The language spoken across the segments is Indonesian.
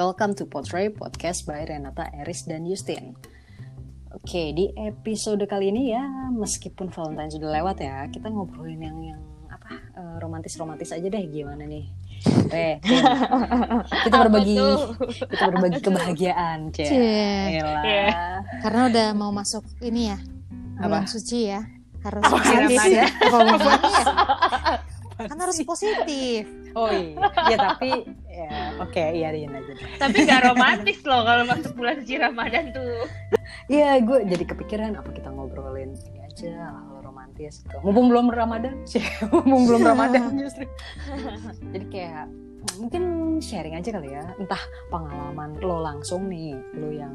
Welcome to Portray Podcast by Renata Eris dan Justin. Oke, di episode kali ini ya, meskipun Valentine sudah lewat ya, kita ngobrolin yang yang apa eh, romantis-romantis aja deh gimana nih. Eh, kita berbagi kita berbagi kebahagiaan. Yalah. Iya. Karena udah mau masuk ini ya, bulan suci ya. Harus positif. Ya. Kan harus positif. Oh iya, ya tapi oke iya diin aja. deh. Tapi gak romantis loh kalau masuk bulan suci Ramadan tuh. Iya, gue jadi kepikiran apa kita ngobrolin ini aja hal romantis gitu. Mumpung belum Ramadan, sih, mumpung belum Ramadan justru. jadi kayak mungkin sharing aja kali ya, entah pengalaman lo langsung nih, lo yang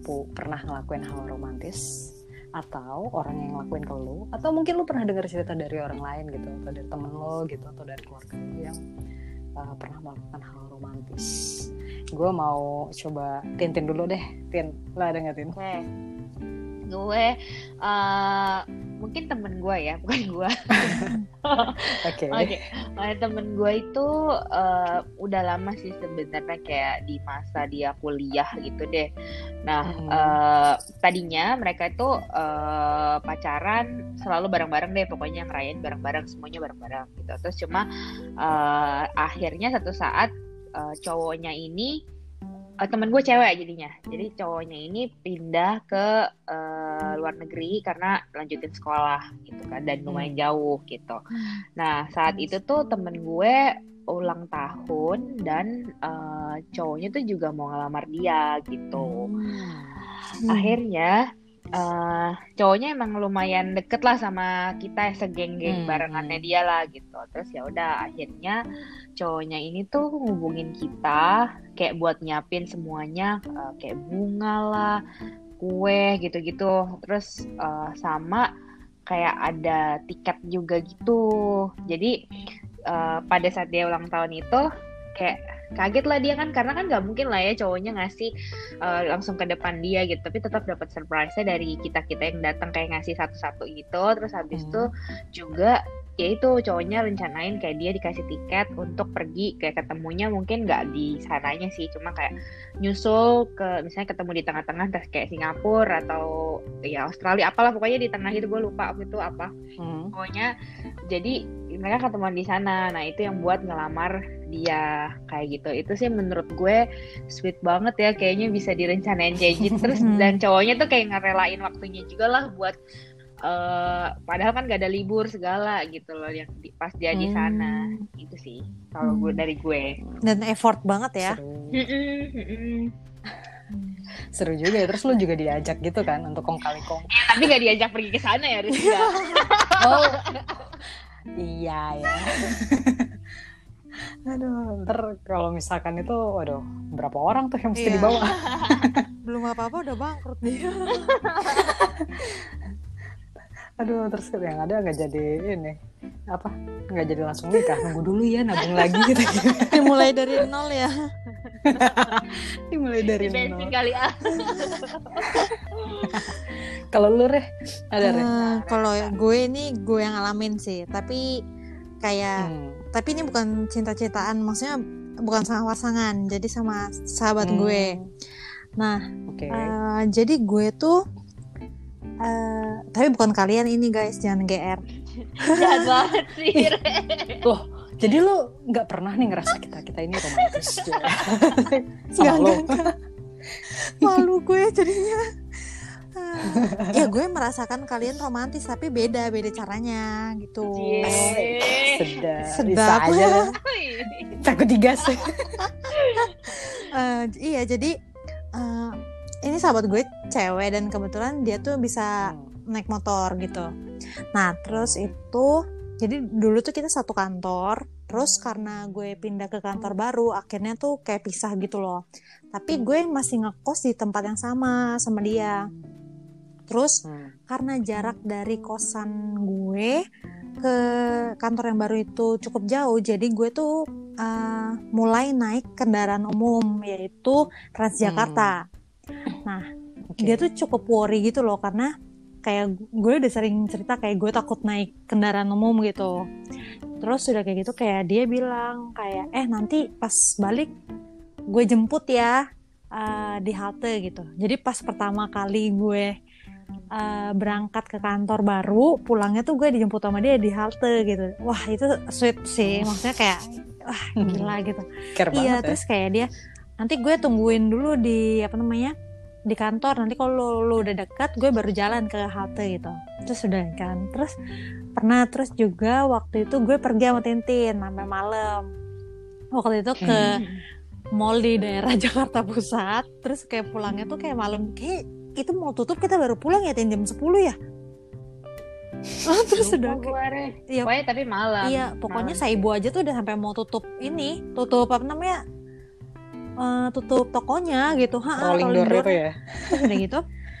pu- pernah ngelakuin hal romantis atau orang yang ngelakuin ke lo atau mungkin lo pernah dengar cerita dari orang lain gitu atau dari temen lo gitu atau dari keluarga lo yang uh, pernah melakukan hal romantis. Gue mau coba tintin dulu deh. Tin lo ada nggak tin? Oke. Gue eh, mungkin temen gue ya, bukan gue. oke Oke. Eh, temen gue itu eh, udah lama sih sebenarnya kayak di masa dia kuliah gitu deh. Nah, Hmm. eh, tadinya mereka itu eh, pacaran selalu bareng-bareng deh, pokoknya ngerayain bareng-bareng semuanya bareng-bareng gitu. Terus cuma eh, akhirnya satu saat eh, cowoknya ini eh, temen gue cewek jadinya. Jadi cowoknya ini pindah ke eh, luar negeri karena lanjutin sekolah gitu kan dan lumayan jauh gitu. Nah, saat itu tuh temen gue ulang tahun dan eh, cowoknya tuh juga mau ngelamar dia gitu. Hmm. Akhirnya eh, cowoknya emang lumayan deket lah sama kita segeng-geng Hmm. barengannya dia lah gitu. Terus ya udah akhirnya cowoknya ini tuh ngubungin kita kayak buat nyiapin semuanya eh, kayak bunga lah, kue gitu-gitu. Terus eh, sama kayak ada tiket juga gitu. Jadi eh, pada saat dia ulang tahun itu kayak kaget lah dia kan karena kan nggak mungkin lah ya cowoknya ngasih eh, langsung ke depan dia gitu tapi tetap dapat surprise-nya dari kita kita yang datang kayak ngasih satu-satu gitu terus habis Hmm. itu juga ya itu cowoknya rencanain kayak dia dikasih tiket untuk pergi kayak ketemunya mungkin nggak di sananya sih cuma kayak nyusul ke misalnya ketemu di tengah-tengah entah kayak Singapura atau ya Australia apalah pokoknya di tengah itu gue lupa waktu itu apa. Hmm. pokoknya jadi mereka ketemuan di sana. Nah itu yang buat ngelamar dia kayak gitu. Itu sih menurut gue sweet banget ya kayaknya bisa direncanain kayak gitu. Terus dan cowoknya tuh kayak ngerelain waktunya juga lah buat eh padahal kan gak ada libur segala gitu loh yang di- pas dia di sana itu sih kalau gue Hmm. dari gue Dan effort banget ya. seru. Juga ya terus lo juga diajak gitu kan untuk kong kali kong tapi gak diajak pergi ke sana ya Rizka oh iya ya aduh ntar kalau misalkan itu waduh berapa orang tuh yang mesti Iya. dibawa Belum apa-apa udah bangkrut dia. aduh terus yang ada nggak jadi ini apa nggak jadi langsung nikah nunggu dulu ya nabung lagi gitu Dimulai dari nol ya. dimulai dari di bensin nol kali ah kalau lu reh ada reh Eh, Kalau gue ini gue yang ngalamin sih, tapi kayak Hmm. tapi ini bukan cinta-cintaan, maksudnya bukan sama pasangan, jadi sama sahabat Hmm. gue. Nah, oke eh, jadi gue tuh eh tapi bukan kalian ini guys, jangan GR. jahat banget sih loh jadi lu nggak pernah nih ngerasa kita kita ini romantis sama Nggak, lo Malu gue jadinya. Eh, ya gue merasakan kalian romantis tapi beda beda caranya gitu. Sedap Sedap. bisa aja lah. takut digas Eh, iya jadi eh, ini sahabat gue cewek dan kebetulan dia tuh bisa Hmm. naik motor gitu. Nah terus itu jadi dulu tuh kita satu kantor. Terus karena gue pindah ke kantor baru, akhirnya tuh kayak pisah gitu loh. Tapi gue masih ngekos di tempat yang sama sama dia. Terus Hmm. karena jarak dari kosan gue ke kantor yang baru itu cukup jauh, jadi gue tuh uh, mulai naik kendaraan umum yaitu Transjakarta. Nah, Oke. dia tuh cukup worry gitu loh karena kayak gue udah sering cerita kayak gue takut naik kendaraan umum gitu. Terus udah kayak gitu kayak dia bilang kayak eh nanti pas balik gue jemput ya uh, di halte gitu jadi pas pertama kali gue uh, berangkat ke kantor baru pulangnya tuh gue dijemput sama dia di halte gitu wah itu sweet sih maksudnya kayak wah gila gitu Care iya ya. terus kayak dia nanti gue tungguin dulu di apa namanya di kantor. Nanti kalau lu udah dekat gue baru jalan ke halte gitu. Terus udah kan. Terus pernah terus juga waktu itu gue pergi sama Tintin sampai malam. Waktu itu ke mall di daerah Jakarta Pusat. Terus kayak pulangnya tuh kayak malam. Kayak itu mau tutup kita baru pulang ya Tin, jam 10 ya? Ah, terus Lupa udah gue. Iya. Pokoknya tapi malam. iya pokoknya Malam. Saibu aja tuh udah sampai mau tutup ini. Tutup apa namanya Eh, tutup tokonya gitu. Ha rolling door itu ya? Terus udah gitu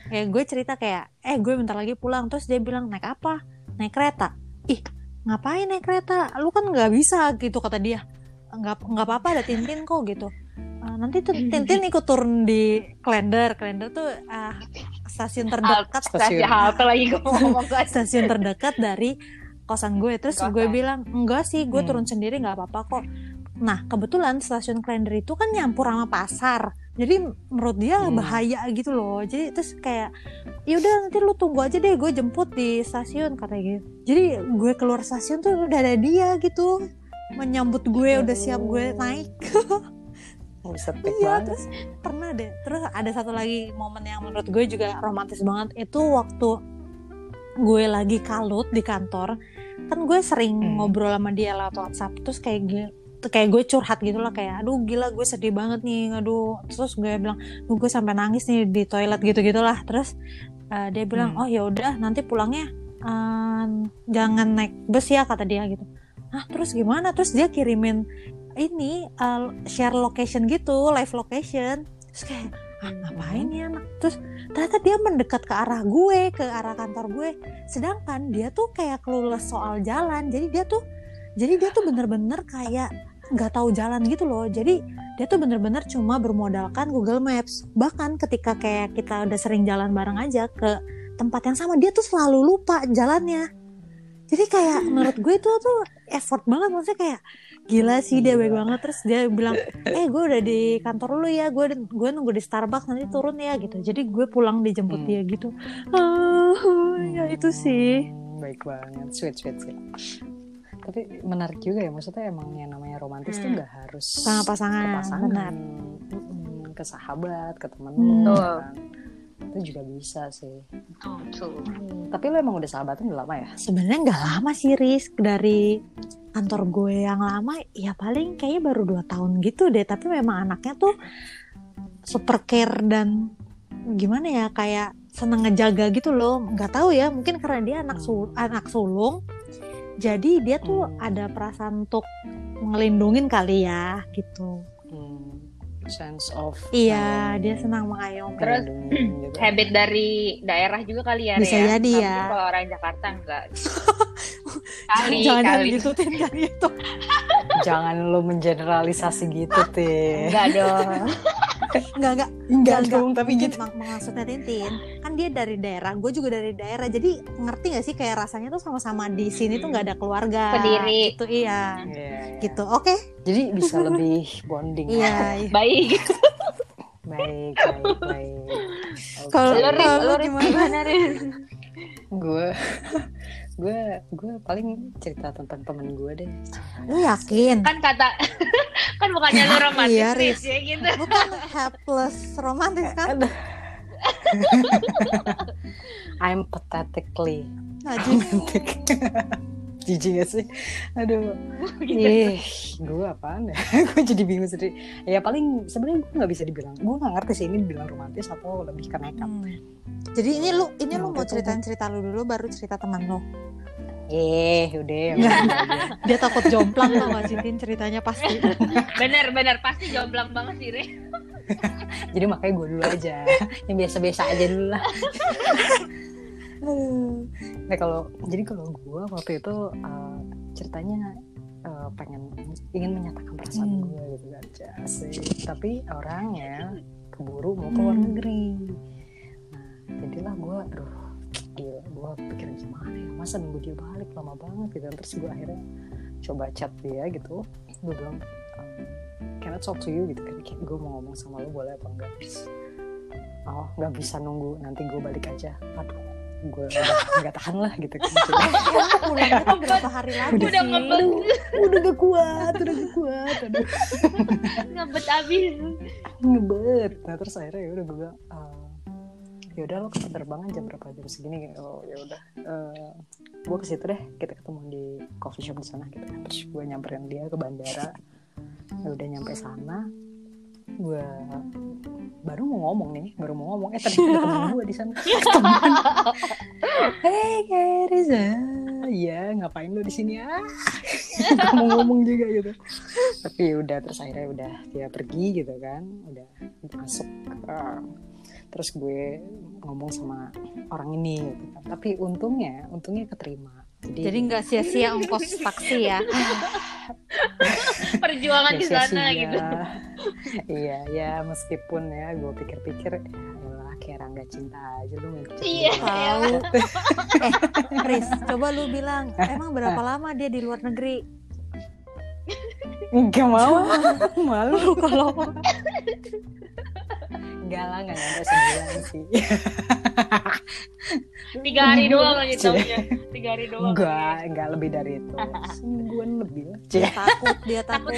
kayak gue cerita kayak eh gue bentar lagi pulang. Terus dia bilang naik apa? Naik kereta. Ih ngapain naik kereta? Lu kan nggak bisa gitu kata dia. Nggak nggak apa-apa ada Tintin kok gitu. "Eh, nanti tuh Tintin ikut turun di Klender Klender tuh ah, stasiun terdekat Stasiun. halte lagi gue ngomong stasiun terdekat dari kosan gue. Terus Kosan. gue bilang enggak sih gue Hmm. turun sendiri nggak apa-apa kok nah kebetulan stasiun Klender itu kan nyampur sama pasar. Jadi menurut dia Hmm. bahaya gitu loh. Jadi terus kayak yaudah nanti lu tunggu aja deh gue jemput di stasiun katanya gitu jadi gue keluar stasiun tuh udah ada dia gitu. Menyambut gue udah siap gue naik. Bisa tek Iya banget. terus pernah deh. Terus ada satu lagi momen yang menurut gue juga romantis banget. Itu waktu gue lagi kalut di kantor kan gue sering Hmm. ngobrol sama dia lewat WhatsApp. Terus kayak kayak gue curhat gitu lah kayak aduh gila gue sedih banget nih aduh. Terus gue bilang "Duh, gue sampai nangis nih di toilet gitu gitulah terus eh, dia bilang Hmm. oh ya udah nanti pulangnya eh, jangan naik bus ya kata dia gitu. Ah terus gimana? Terus dia kirimin ini uh, share location gitu live location. Terus kayak ah ngapain ya anak? Terus ternyata dia mendekat ke arah gue ke arah kantor gue. Sedangkan dia tuh kayak clueless soal jalan. Jadi dia tuh jadi dia tuh bener-bener kayak nggak tahu jalan gitu loh. Jadi dia tuh bener-bener cuma bermodalkan Google Maps. Bahkan ketika kayak kita udah sering jalan bareng aja ke tempat yang sama dia tuh selalu lupa jalannya. Jadi kayak menurut gue itu tuh effort banget. Maksudnya kayak gila sih dia baik banget. Terus dia bilang eh gue udah di kantor lu ya. Gue gue nunggu di Starbucks nanti turun ya gitu. Jadi gue pulang dijemput Hmm. dia gitu. Ah ya itu sih. Hmm, baik banget. Sweet sweet sweet tapi menarik juga ya maksudnya emang yang namanya romantis tuh Hmm. nggak harus sama ke pasangan pasangan benar ke sahabat ke temen Hmm. Betul. kan. itu juga bisa sih Oh, tuh. Hmm, tapi lu emang udah sahabatan udah lama ya sebenarnya nggak lama sih Riz dari kantor gue yang lama ya paling kayaknya baru dua tahun gitu deh tapi memang anaknya tuh super care dan gimana ya kayak seneng ngejaga gitu loh nggak tahu ya mungkin karena dia anak sul anak sulung jadi dia tuh Hmm. ada perasaan untuk ngelindungin kali ya gitu Hmm, sense of iya mengayomi, dia senang mengayomi Terus, gitu. Habit dari daerah juga kali ya, Bisa ya? jadi ya. Kalau orang Jakarta enggak. kali, jangan kali. gitu Tin, jangan gitu jangan lu mengeneralisasi gitu teh Enggak dong. nggak nggak enggak Enggak, dong tapi gitu mak- maksudnya Tintin kan dia dari daerah gue juga dari daerah jadi ngerti gak sih kayak rasanya tuh sama-sama di sini tuh nggak ada keluarga Sendiri. gitu iya Iya, iya. gitu oke jadi bisa lebih bonding iya iya. Baik. baik baik baik Oke. Kalau- Lu, gimana? gimana, Riz? gue gue gue paling cerita tentang temen gue deh lu yakin Kan kata kan bukannya lu romantis, Iya, Riz, Riz. ya gitu. bukan helpless romantis kan Aduh. I'm pathetically romantic jijik gak sih aduh Gitu. ih gue apaan ya gue jadi bingung sendiri ya paling sebenarnya gue nggak bisa dibilang gue nggak ngerti sih ini dibilang romantis atau lebih ke nekat Hmm. jadi ini lu ini lu Nah, mau betul. ceritain cerita lu dulu baru cerita teman lu eh udah aja. dia takut jomplang tau gak sih Tin ceritanya pasti Bener, bener. Pasti jomblang banget sih, Riz. jadi makanya gue dulu aja yang biasa-biasa aja dulu lah nah kalau jadi kalau gue waktu itu uh, ceritanya uh, pengen ingin menyatakan perasaan Hmm. gue gitu kan sih tapi orangnya keburu mau ke luar Hmm. negeri nah jadilah gue aduh gila gue pikirin gimana ya? Masa nunggu dia balik? Lama banget gitu. Terus gue akhirnya coba chat dia gitu. Gue bilang "Um, can I talk to you? Gitu kan. Gue mau ngomong sama lo boleh apa enggak? Terus oh nggak bisa nunggu. Nanti gue balik aja. Aduh gue udah nggak tahan lah gitu kan. Pulangnya tuh berapa hari lagi Udah sih? ngebet, udah gak kuat udah gak kuat aduh. Ngebet abis. ngebet. Nah terus akhirnya ya udah gue bilang "Eh, ya udah lo penerbangan jam berapa? Jam segini oh ya udah. Eh, gue ke situ deh. Kita ketemu di coffee shop di sana gitu kan. Terus gue nyamperin dia ke bandara. Ya udah nyampe sana. Gue baru mau ngomong nih baru mau ngomong. Eh ternyata ada temen gue di sana. Temen hey Riza ya ngapain lo di sini ah? Gak mau ngomong juga gitu. Tapi ya udah terus akhirnya udah dia pergi gitu kan. Udah masuk terus gue ngomong sama orang ini gitu kan. tapi untungnya untungnya keterima. Jadi, jadi nggak sia-sia ongkos taksi ya? Perjuangan ya di sana gitu. iya ya meskipun ya gue pikir-pikir ya elah kayak Rangga cinta aja lu main cinta. Iya. tahu. Eh Riz coba lu bilang emang berapa lama dia di luar negeri? Gak mau. Malu kalau Enggak lah gak nyampe sebulan sih. Tiga hari doang aja taunya. Tiga hari doang. Enggak, enggak lebih dari itu. Semingguan lebih lah. Takut dia takut.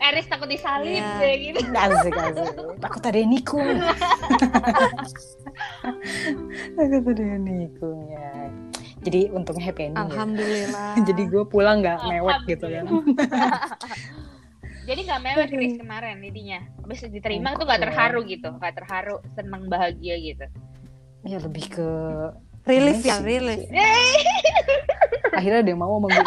Eris takut disalib Iya. kayak gitu. Asik, asik Takut ada nikung Takut ada nikung ya. Jadi untungnya happy ending ya. Alhamdulillah. Jadi gue pulang gak mewek gitu kan Jadi nggak mewek Chris kemarin intinya. Habis diterima tuh nggak terharu gitu, nggak terharu, seneng bahagia gitu. Ya lebih ke relief Iya ya relief Akhirnya dia mau sama gue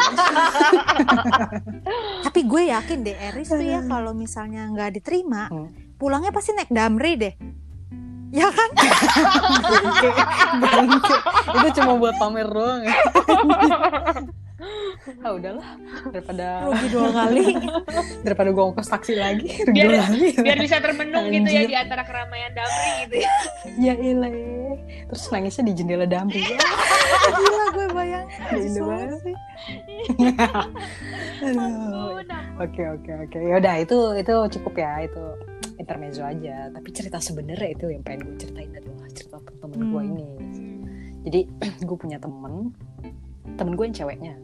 tapi gue yakin deh Eris tuh ya kalau misalnya nggak diterima Hmm. pulangnya pasti naik damri deh. Ya kan? Bangke, bangke. Itu cuma buat pamer doang ya Ah udahlah. Daripada rugi dua kali. Daripada gue ongkos taksi lagi rugi Biar- dua lagi Biar bisa termenung gitu ya Anjir. di antara keramaian damri gitu ya. ya ilah terus nangisnya di jendela damri. Ya gila gue bayangin. Soalnya banget sih. oke oke oke. Yaudah itu itu cukup ya. Itu intermezzo aja. Tapi cerita sebenarnya itu yang pengen gue ceritain adalah cerita temen gue Hmm. ini. Jadi gue punya temen. Temen gue yang ceweknya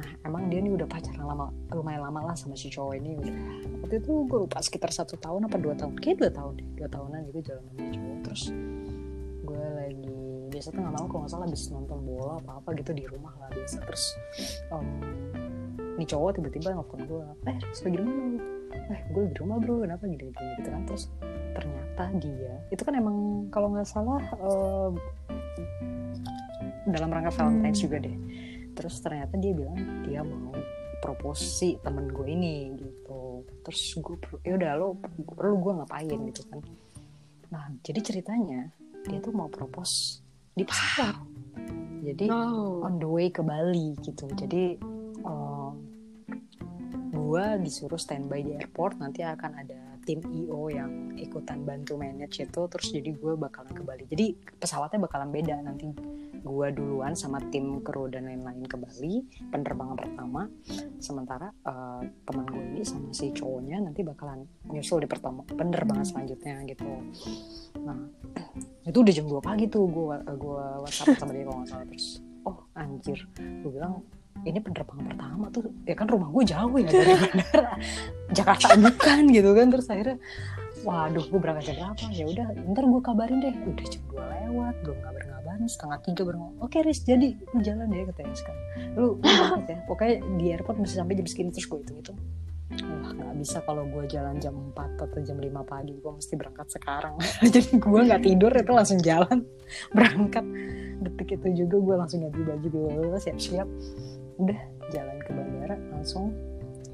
nah emang dia nih udah pacaran lama lumayan lama lah sama si cowok ini udah waktu itu gue lupa sekitar satu tahun apa dua tahun kayak dua tahun deh dua tahunan gitu jalan sama cowok terus gue lagi biasa tuh nggak mau kalau nggak salah habis nonton bola apa apa gitu di rumah lah biasa terus em, nih cowok tiba-tiba nelfon gue eh lagi di mana lu?" eh gue di rumah bro kenapa gini gini gitu kan terus ternyata dia itu kan emang kalau nggak salah em, dalam rangka Valentine's Hmm. juga deh terus ternyata dia bilang dia mau propose si temen gue ini gitu. Terus gue ya udah lo lo gue ngapain gitu kan. Nah jadi ceritanya dia tuh mau propose di pesawat jadi Oh. on the way ke Bali gitu. Jadi eh, gue disuruh standby di airport nanti akan ada tim IO yang ikutan bantu manage itu terus jadi gue bakalan ke Bali. Jadi pesawatnya bakalan beda. Nanti gue duluan sama tim kru dan lain-lain ke Bali penerbangan pertama. Sementara eh, teman gue ini sama si cowoknya nanti bakalan nyusul di pertama penerbangan selanjutnya gitu. Nah itu udah jam 2 pagi tuh gue gue whatsapp sama dia kalau nggak salah. Terus oh anjir. Gue bilang ini penerbangan pertama tuh ya kan rumah gue jauh ya dari bandara. Jakarta bukan gitu kan terus akhirnya waduh gue berangkat jam berapa? Ya udah ntar gue kabarin deh. Udah jam 2 lewat belum kabar ngabarin setengah tiga baru oke Riz jadi lu jalan deh katanya sekarang. Lu berangkat ya. Pokoknya di airport mesti sampai jam segini terus gue hitung hitung wah nggak bisa kalau gue jalan jam 4 atau jam 5 pagi gue mesti berangkat sekarang. Jadi gue nggak tidur itu langsung jalan berangkat. Detik itu juga gue langsung ganti baju gue siap-siap udah jalan ke bandara langsung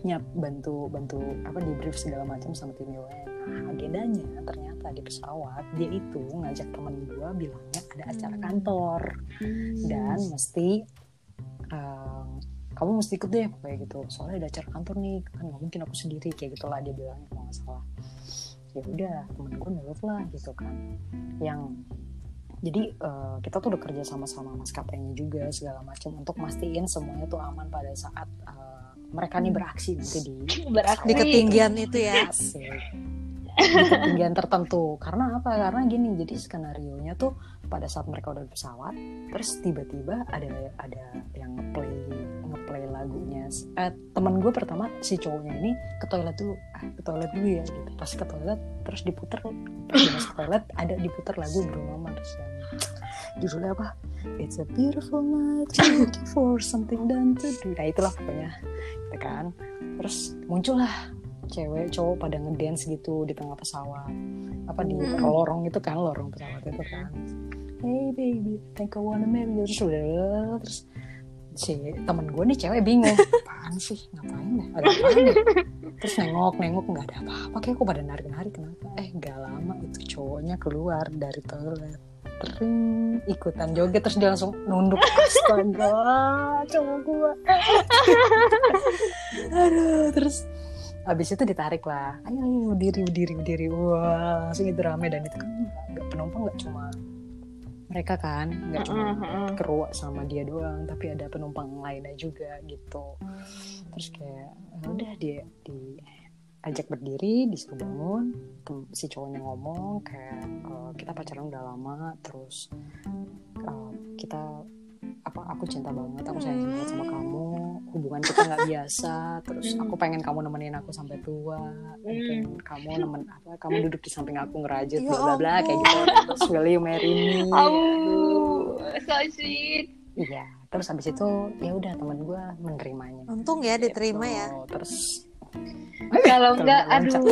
nyap bantu bantu apa di brief segala macam sama tim UN nah, agendanya ternyata di pesawat dia itu ngajak temen gue bilangnya ada acara kantor. Dan mesti ehm, kamu mesti ikut deh kayak gitu. Soalnya ada acara kantor nih kan nggak mungkin aku sendiri kayak gitulah dia bilangnya kalau nggak salah. Ya udah temen gue nurut lah gitu kan. Yang jadi eh, kita tuh udah kerja sama sama maskapainya juga segala macam untuk mastiin semuanya tuh aman pada saat eh, mereka nih beraksi nanti di Beraksi. di ketinggian itu ya Asik. di ketinggian tertentu karena apa karena gini jadi skenario nya tuh pada saat mereka udah di pesawat terus tiba-tiba ada ada yang ngeplay lagunya. Eh, temen gue pertama si cowoknya ini ke toilet dulu. Ah, ke toilet dulu ya gitu. Pas ke toilet terus diputer pas masuk toilet ada diputer lagu Bruno Mars yang judulnya apa? It's a beautiful night looking for something done to do. Nah itulah pokoknya gitu kan. Terus muncullah cewek cowok pada ngedance gitu di tengah pesawat. Apa di Mm-mm. lorong itu kan lorong pesawat itu kan. Hey baby think I wanna marry you. Terus udah terus si temen gue nih cewek bingung. Apaan sih? Ngapain ya? Ada apaan ya? Terus nengok nengok nggak ada apa-apa. Kayak kok pada narik narik kenapa? Eh gak lama itu cowoknya keluar dari toilet. Tering, ikutan joget. Terus dia langsung nunduk. Astaga cowok gue aduh terus abis itu ditarik lah. Ayo ayo berdiri berdiri berdiri wah langsung itu rame dan itu kan nggak penumpang nggak cuma mereka kan nggak cuma keruak sama dia doang tapi ada penumpang lainnya juga gitu. Terus kayak "Ya udah dia diajak berdiri disuruh bangun si cowoknya ngomong kayak "Eh, kita pacaran udah lama terus eh, kita apa aku cinta banget aku sayang banget sama kamu hubungan kita nggak biasa terus Hmm. aku pengen kamu nemenin aku sampai tua mungkin kamu nemen apa kamu duduk di samping aku ngerajut Ya bla bla bla kayak gitu terus will you marry me Oh, so sweet. Iya, terus habis itu ya udah temen gue menerimanya. untung ya diterima ya Gitu. Terus Kalau enggak, aduh.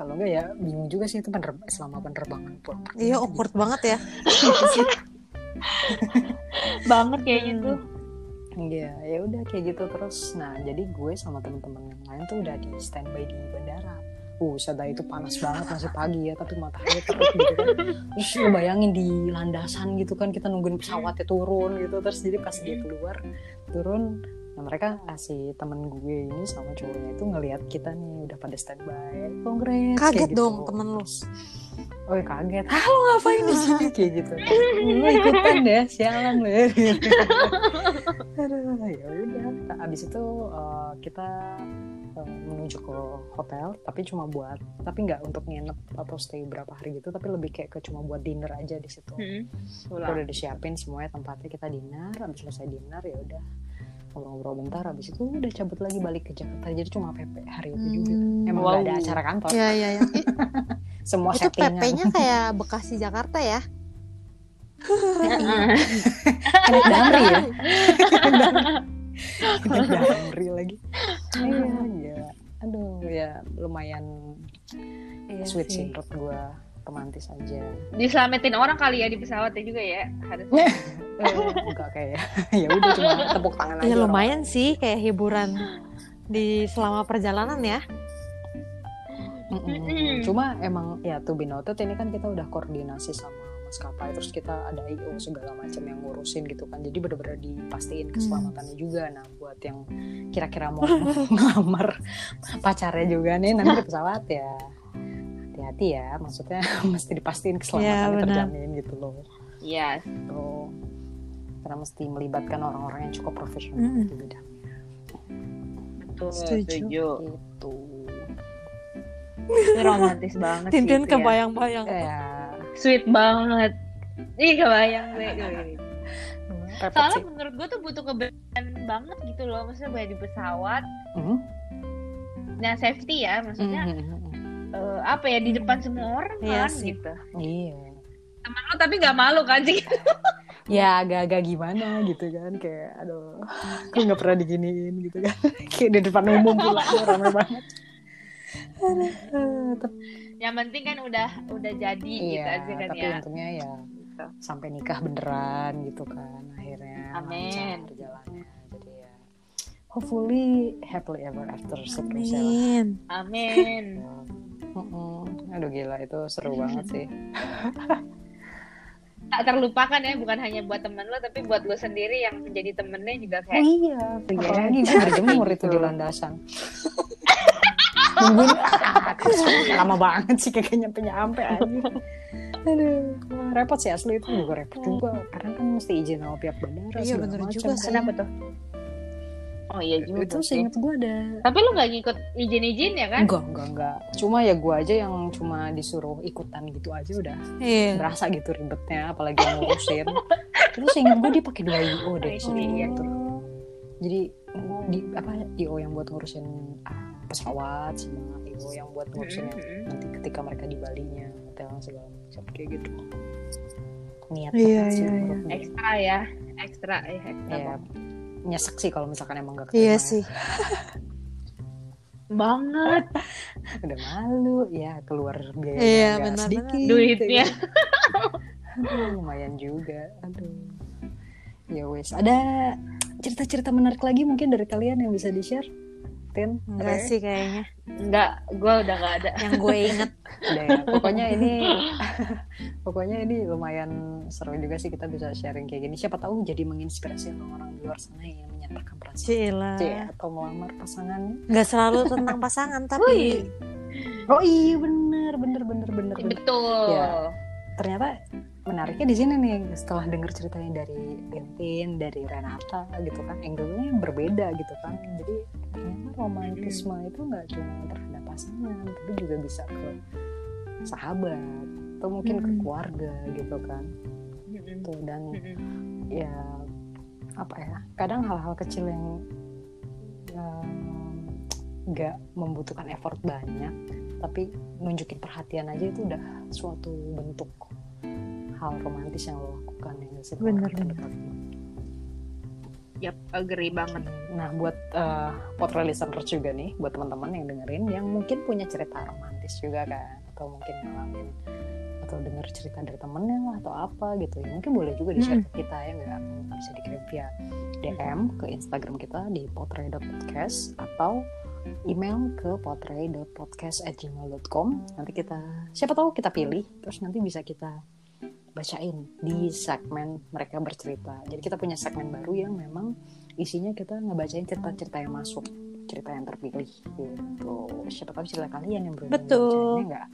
kalau enggak ya bingung juga sih itu penerb selama penerbangan pun. iya awkward banget ya banget kayaknya tuh. Iya, ya udah kayak gitu terus. Nah, jadi gue sama temen-temen yang lain tuh udah di standby di bandara. Uh, sada itu panas banget masih pagi ya, tapi matahari terik gitu kan. Terus lu bayangin di landasan gitu kan kita nungguin pesawatnya turun gitu. Terus jadi pas dia keluar turun, nah mereka si temen gue ini sama cowoknya itu ngelihat kita nih udah pada standby. Congrats. Kaget gitu. dong temen lu. Oh ya kaget. Ah lo ngapain di sini kayak gitu. Lu ikutan deh, sialan lu ya. Aduh, ya udah. Nah, Abis itu eh, kita eh, menuju ke hotel, tapi cuma buat, tapi nggak untuk nginep atau stay berapa hari gitu, tapi lebih kayak ke cuma buat dinner aja di situ. Hmm. Udah disiapin semuanya tempatnya kita dinner, abis selesai dinner ya udah ngobrol-ngobrol bentar, abis itu udah cabut lagi balik ke Jakarta. Jadi cuma PP hari itu juga. Hmm. Emang Wow. nggak ada acara kantor, Iya iya ya. Ih, semua itu settingan. PP-nya kayak Bekasi Jakarta ya. Anak damri ya Anak damri lagi iya iya aduh ya lumayan Iya sweet sih sih. menurut gue romantis aja Diselamatin orang kali ya di pesawatnya juga ya. Harus. eh, enggak kayak ya udah cuma tepuk tangan aja Ya orang. lumayan sih kayak hiburan di selama perjalanan ya. Mm-mm. Mm-mm. cuma emang ya tuh be noted ini kan kita udah koordinasi sama maskapai terus kita ada IO segala macam yang ngurusin gitu kan jadi bener-bener dipastiin keselamatannya juga nah buat yang kira-kira mau ngelamar pacarnya juga nih nanti di pesawat ya hati-hati ya maksudnya mesti dipastiin keselamatannya benar. terjamin gitu loh Iya. Tuh. karena mesti melibatkan orang-orang yang cukup profesional Mm-mm. di bidangnya Betul. Setuju. Setuju. gitu Itu romantis banget sih. Tintin itu ya. kebayang-bayang. ya Sweet banget. Ih kebayang gue. Soalnya sih menurut gue tuh butuh keberanian banget gitu loh. Maksudnya gue di pesawat. Mhm. Nah safety ya. Maksudnya Mhm. Eh, apa ya di depan semua orang Iya kan sih. gitu. iya Temen lo tapi gak malu kan sih? ya agak-agak gimana gitu kan kayak aduh aku nggak pernah diginiin gitu kan kayak di depan umum pula rame banget Yang penting kan udah udah jadi gitu iya aja kan tapi ya. untungnya ya Gitu. sampai nikah beneran gitu kan akhirnya Amin. lancar jalannya jadi ya hopefully happily ever after seterusnya Amin. Amin. Aduh gila itu seru banget sih. Tak terlupakan ya bukan hanya buat temen lo tapi buat lo sendiri yang menjadi temennya juga oh kayak iya apalagi gue berjemur itu di landasan. Nungguin. Lama banget sih kayaknya nyampe nyampe aja aduh repot sih asli itu juga repot juga. Karena kan mesti izin sama pihak bandara Iya, bener macam juga kan. sih. kenapa tuh? Oh iya juga itu sih. seinget gue ada Tapi lu nggak ngikut izin-izin ya kan? enggak enggak enggak cuma ya gue aja yang cuma disuruh ikutan gitu aja udah Iya. berasa gitu ribetnya apalagi yang ngurusin terus ingat gue dia pakai dua io deh Oh, sini iya. gitu jadi di apa io yang buat ngurusin ah, pesawat sama io yang buat ngurusin yang Mm-mm. nanti ketika mereka di Bali-nya hotel segala macam kayak gitu niat Iya, banget sih iya, menurut gue. Ekstra ya, ekstra ya, ekstra Iya, banget. Nyesek sih kalau misalkan emang gak Iya keterima ya. sih. banget udah malu ya keluar biaya Iya, nggak benar-benar. sedikit duitnya. Aduh, lumayan juga aduh ya wes ada cerita-cerita menarik lagi mungkin dari kalian yang bisa di share Tin Enggak sih kayaknya. Enggak, gue udah gak ada. Yang gue inget. Udah ya. pokoknya ini pokoknya ini lumayan seru juga sih kita bisa sharing kayak gini siapa tahu jadi menginspirasi orang-orang di luar sana yang menyatakan perasaan Cila. C atau melamar pasangannya Nggak selalu tentang pasangan, tapi oh iya bener bener bener bener, bener. Betul. Ya. ternyata menariknya di sini nih setelah dengar ceritanya dari Gentin dari Renata gitu kan angle-nya berbeda gitu kan jadi ternyata romantisme itu nggak cuma terhadap pasangan tapi juga bisa ke sahabat atau mungkin ke Mm-mm. keluarga gitu kan Mm-mm. tuh dan Mm-mm. ya apa ya kadang hal-hal kecil yang nggak membutuhkan effort banyak tapi nunjukin perhatian aja itu udah suatu bentuk hal romantis yang lo lakukan ya sih ke Bener, bener. Yap, agree banget. Nah buat uh, potret listeners juga nih buat teman-teman yang dengerin yang mungkin punya cerita romantis juga kan atau mungkin ngalamin atau dengar cerita dari temennya lah atau apa gitu ya mungkin boleh juga di share ke kita ya nggak bisa dikirim via DM ke Instagram kita di potret.podcast atau email ke potret.podcast@gmail.com nanti kita siapa tahu kita pilih terus nanti bisa kita bacain di segmen mereka bercerita jadi kita punya segmen baru yang memang isinya kita ngebacain cerita-cerita yang masuk cerita yang terpilih gitu siapa tahu cerita kalian yang belum Betul. bacainnya nggak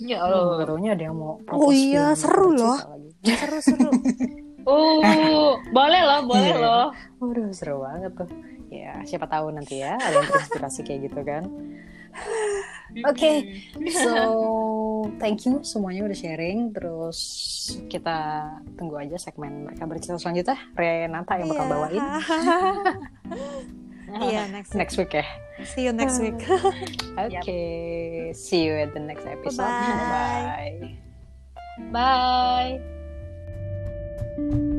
Ya oh. Allah. taunya ada yang mau Oh iya, seru loh. seru-seru. Uh, boleh loh, boleh Iya. loh. Waduh seru banget tuh ya siapa tahu nanti ya ada yang terinspirasi kayak gitu kan Oke. so thank you semuanya udah sharing terus kita tunggu aja segmen mereka bercerita selanjutnya Renata yang bakal Iya. bawain Iya, next week. next week ya See you next week. Oke, see you at the next episode. Bye-bye. Bye. Bye.